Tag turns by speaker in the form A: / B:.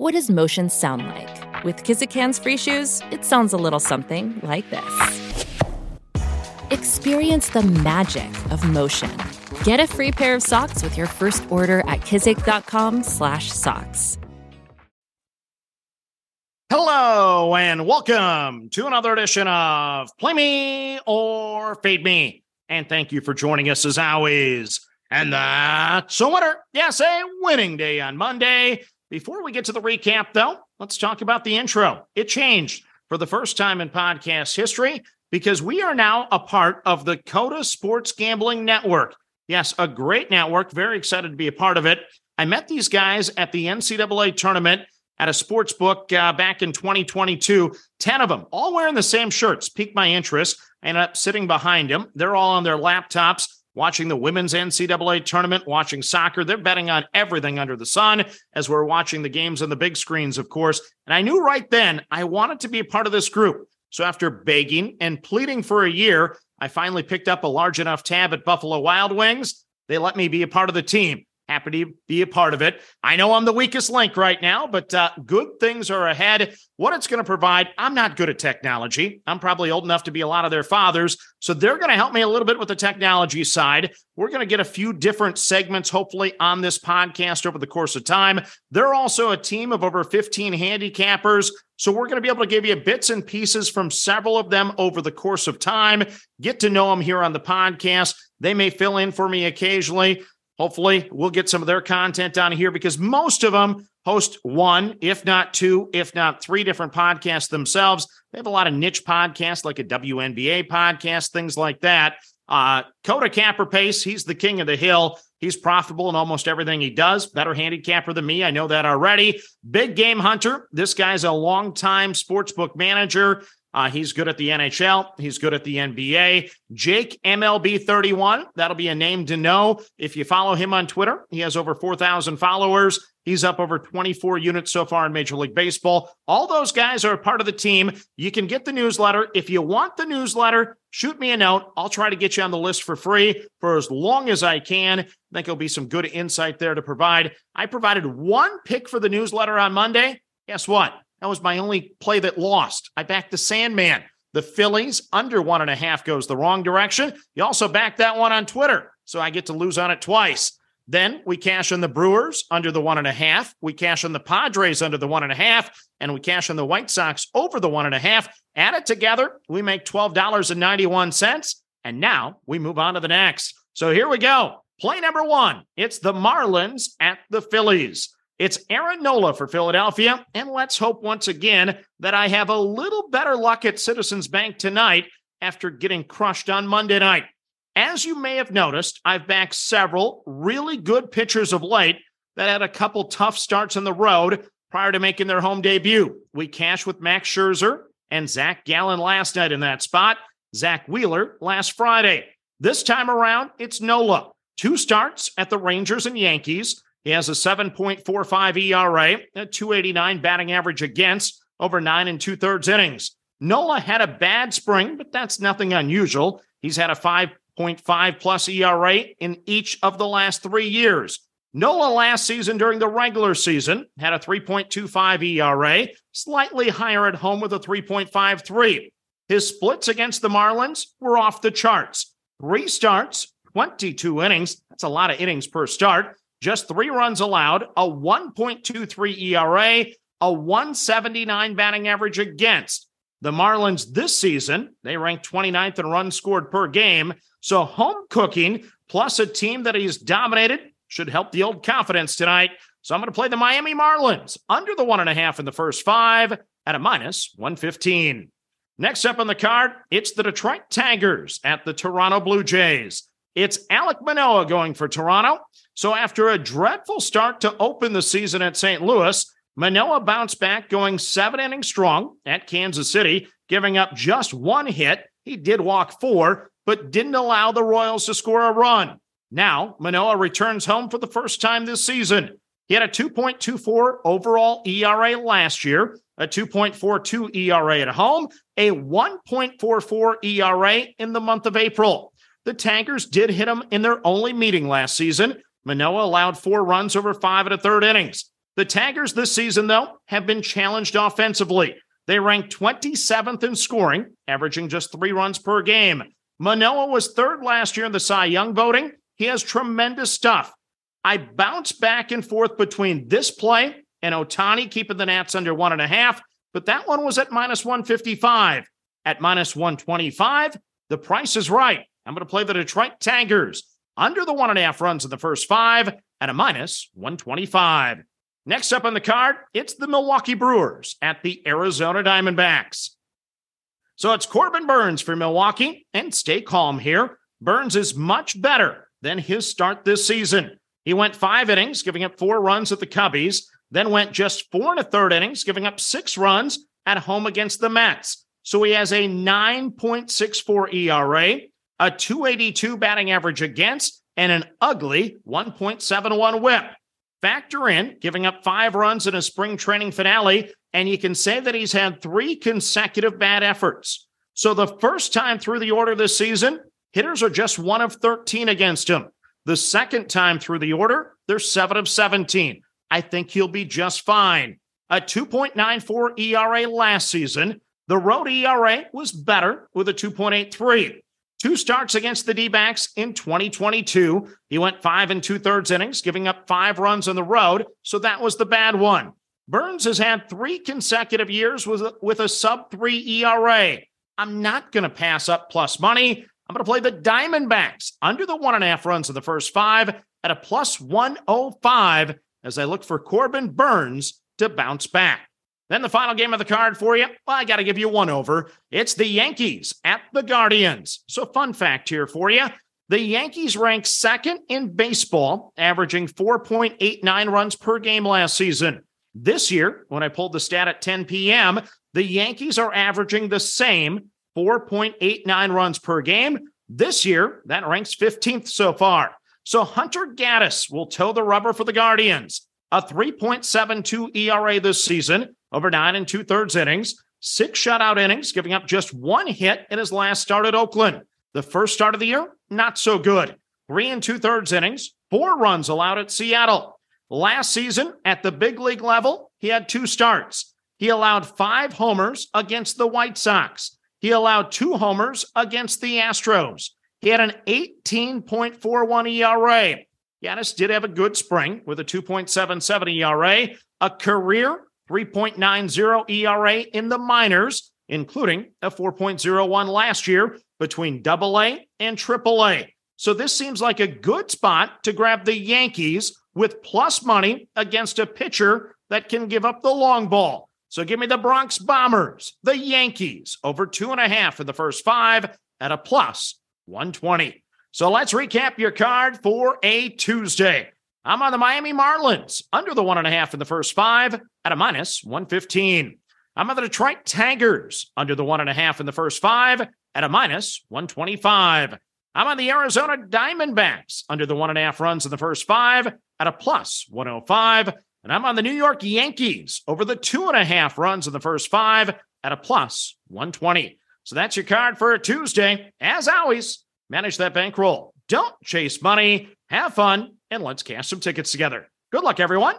A: What does motion sound like? With Kizikans free shoes, it sounds a little something like this. Experience the magic of motion. Get a free pair of socks with your first order at kizik.com/socks.
B: Hello and welcome to another edition of Play Me or Fade Me. And thank you for joining us as always. And that's a winner. Yes, a winning day on Monday. Before we get to the recap, though, let's talk about the intro. It changed for the first time in podcast history because we are now a part of the Kota Sports Gambling Network. Yes, a great network. Very excited to be a part of it. I met these guys at the NCAA tournament at a sports book uh, back in 2022. 10 of them, all wearing the same shirts, piqued my interest. I ended up sitting behind them. They're all on their laptops watching the women's NCAA tournament, watching soccer. They're betting on everything under the sun as we're watching the games on the big screens, of course. And I knew right then I wanted to be a part of this group. So after begging and pleading for a year, I finally picked up a large enough tab at Buffalo Wild Wings. They let me be a part of the team. Happy to be a part of it. I know I'm the weakest link right now, but uh, good things are ahead. What it's going to provide, I'm not good at technology. I'm probably old enough to be a lot of their fathers. So they're going to help me a little bit with the technology side. We're going to get a few different segments, hopefully, on this podcast over the course of time. They're also a team of over 15 handicappers. So we're going to be able to give you bits and pieces from several of them over the course of time. Get to know them here on the podcast. They may fill in for me occasionally. Hopefully, we'll get some of their content on here because most of them host one, if not two, if not three different podcasts themselves. They have a lot of niche podcasts like a WNBA podcast, things like that. Uh, Kota Capper Pace, he's the king of the hill. He's profitable in almost everything he does. Better handicapper than me. I know that already. Big game hunter. This guy's a longtime sportsbook manager. Uh, he's good at the NHL. He's good at the NBA. Jake MLB 31. That'll be a name to know. If you follow him on Twitter, he has over 4,000 followers. He's up over 24 units so far in Major League Baseball. All those guys are a part of the team. You can get the newsletter. If you want the newsletter, shoot me a note. I'll try to get you on the list for free for as long as I can. I think there'll be some good insight there to provide. I provided one pick for the newsletter on Monday. Guess what? That was my only play that lost. I backed the Sandman. The Phillies under one and a half goes the wrong direction. You also backed that one on Twitter. So I get to lose on it twice. Then we cash in the Brewers under the one and a half. We cash in the Padres under the one and a half. And we cash in the White Sox over the one and a half. Add it together, we make $12.91. And now we move on to the next. So here we go. Play number one. It's the Marlins at the Phillies. It's Aaron Nola for Philadelphia. And let's hope once again that I have a little better luck at Citizens Bank tonight after getting crushed on Monday night. As you may have noticed, I've backed several really good pitchers of late that had a couple tough starts on the road prior to making their home debut. We cashed with Max Scherzer and Zach Gallen last night in that spot, Zack Wheeler last Friday. This time around, it's Nola. Two starts at the Rangers and Yankees. He has a 7.45 ERA, a 289 batting average against over nine and two thirds innings. Nola had a bad spring, but that's nothing unusual. He's had a 5.5 plus ERA in each of the last three years. Nola last season during the regular season had a 3.25 ERA, slightly higher at home with a 3.53. His splits against the Marlins were off the charts. Three starts, 22 innings. That's a lot of innings per start just three runs allowed, a 1.23 ERA, a 179 batting average against. The Marlins this season, they rank 29th in runs scored per game. So home cooking plus a team that he's dominated should help the old confidence tonight. So I'm going to play the Miami Marlins under the one and a half in the first five at a minus 115. Next up on the card, it's the Detroit Tigers at the Toronto Blue Jays. It's Alek Manoah going for Toronto. So after a dreadful start to open the season at St. Louis, Manoah bounced back going seven innings strong at Kansas City, giving up just one hit. He did walk four, but didn't allow the Royals to score a run. Now, Manoah returns home for the first time this season. He had a 2.24 overall ERA last year, a 2.42 ERA at home, a 1.44 ERA in the month of April. The Tankers did hit them in their only meeting last season. Manoah allowed four runs over five and a third innings. The Tankers this season, though, have been challenged offensively. They ranked 27th in scoring, averaging just three runs per game. Manoah was third last year in the Cy Young voting. He has tremendous stuff. I bounce back and forth between this play and Ohtani keeping the Nats under one and a half, but that one was at minus 155. At minus 125, the price is right. I'm going to play the Detroit Tigers under the one and a half runs in the first five at a minus 125. Next up on the card, it's the Milwaukee Brewers at the Arizona Diamondbacks. So it's Corbin Burnes for Milwaukee, and stay calm here. Burnes is much better than his start this season. He went five innings, giving up four runs at the Cubbies, then went just four and a third innings, giving up six runs at home against the Mets. So he has a 9.64 ERA, a 282 batting average against, and an ugly 1.71 whip. Factor in giving up five runs in a spring training finale, and you can say that he's had three consecutive bad efforts. So the first time through the order this season, hitters are just one of 13 against him. The second time through the order, they're seven of 17. I think he'll be just fine. A 2.94 ERA last season. The road ERA was better with a 2.83. Two starts against the D backs in 2022. He went five and two thirds innings, giving up five runs on the road. So that was the bad one. Burnes has had three consecutive years with, with a sub three ERA. I'm not going to pass up plus money. I'm going to play the Diamondbacks under the one and a half runs of the first five at a plus 105 as I look for Corbin Burnes to bounce back. Then the final game of the card for you. Well, I got to give you one over. It's the Yankees at the Guardians. So, fun fact here for you the Yankees ranked second in baseball, averaging 4.89 runs per game last season. This year, when I pulled the stat at 10 p.m., the Yankees are averaging the same 4.89 runs per game. This year, that ranks 15th so far. So Hunter Gaddis will toe the rubber for the Guardians. A 3.72 ERA this season, over nine and two thirds innings, six shutout innings, giving up just one hit in his last start at Oakland. The first start of the year, not so good. Three and two thirds innings, four runs allowed at Seattle. Last season, at the big league level, he had two starts. He allowed five homers against the White Sox. He allowed two homers against the Astros. He had an 18.41 ERA. Yanis did have a good spring with a 2.77 ERA, a career 3.90 ERA in the minors, including a 4.01 last year between AA and AAA. So this seems like a good spot to grab the Yankees with plus money against a pitcher that can give up the long ball. So give me the Bronx Bombers, the Yankees, over two and a half in the first five at a plus 120. So let's recap your card for a Tuesday. I'm on the Miami Marlins under the one and a half in the first five at a minus 115. I'm on the Detroit Tigers under the one and a half in the first five at a minus 125. I'm on the Arizona Diamondbacks under the one and a half runs in the first five at a plus 105. And I'm on the New York Yankees over the two and a half runs in the first five at a plus 120. So that's your card for Tuesday. As always, manage that bankroll. Don't chase money. Have fun and let's cash some tickets together. Good luck, everyone.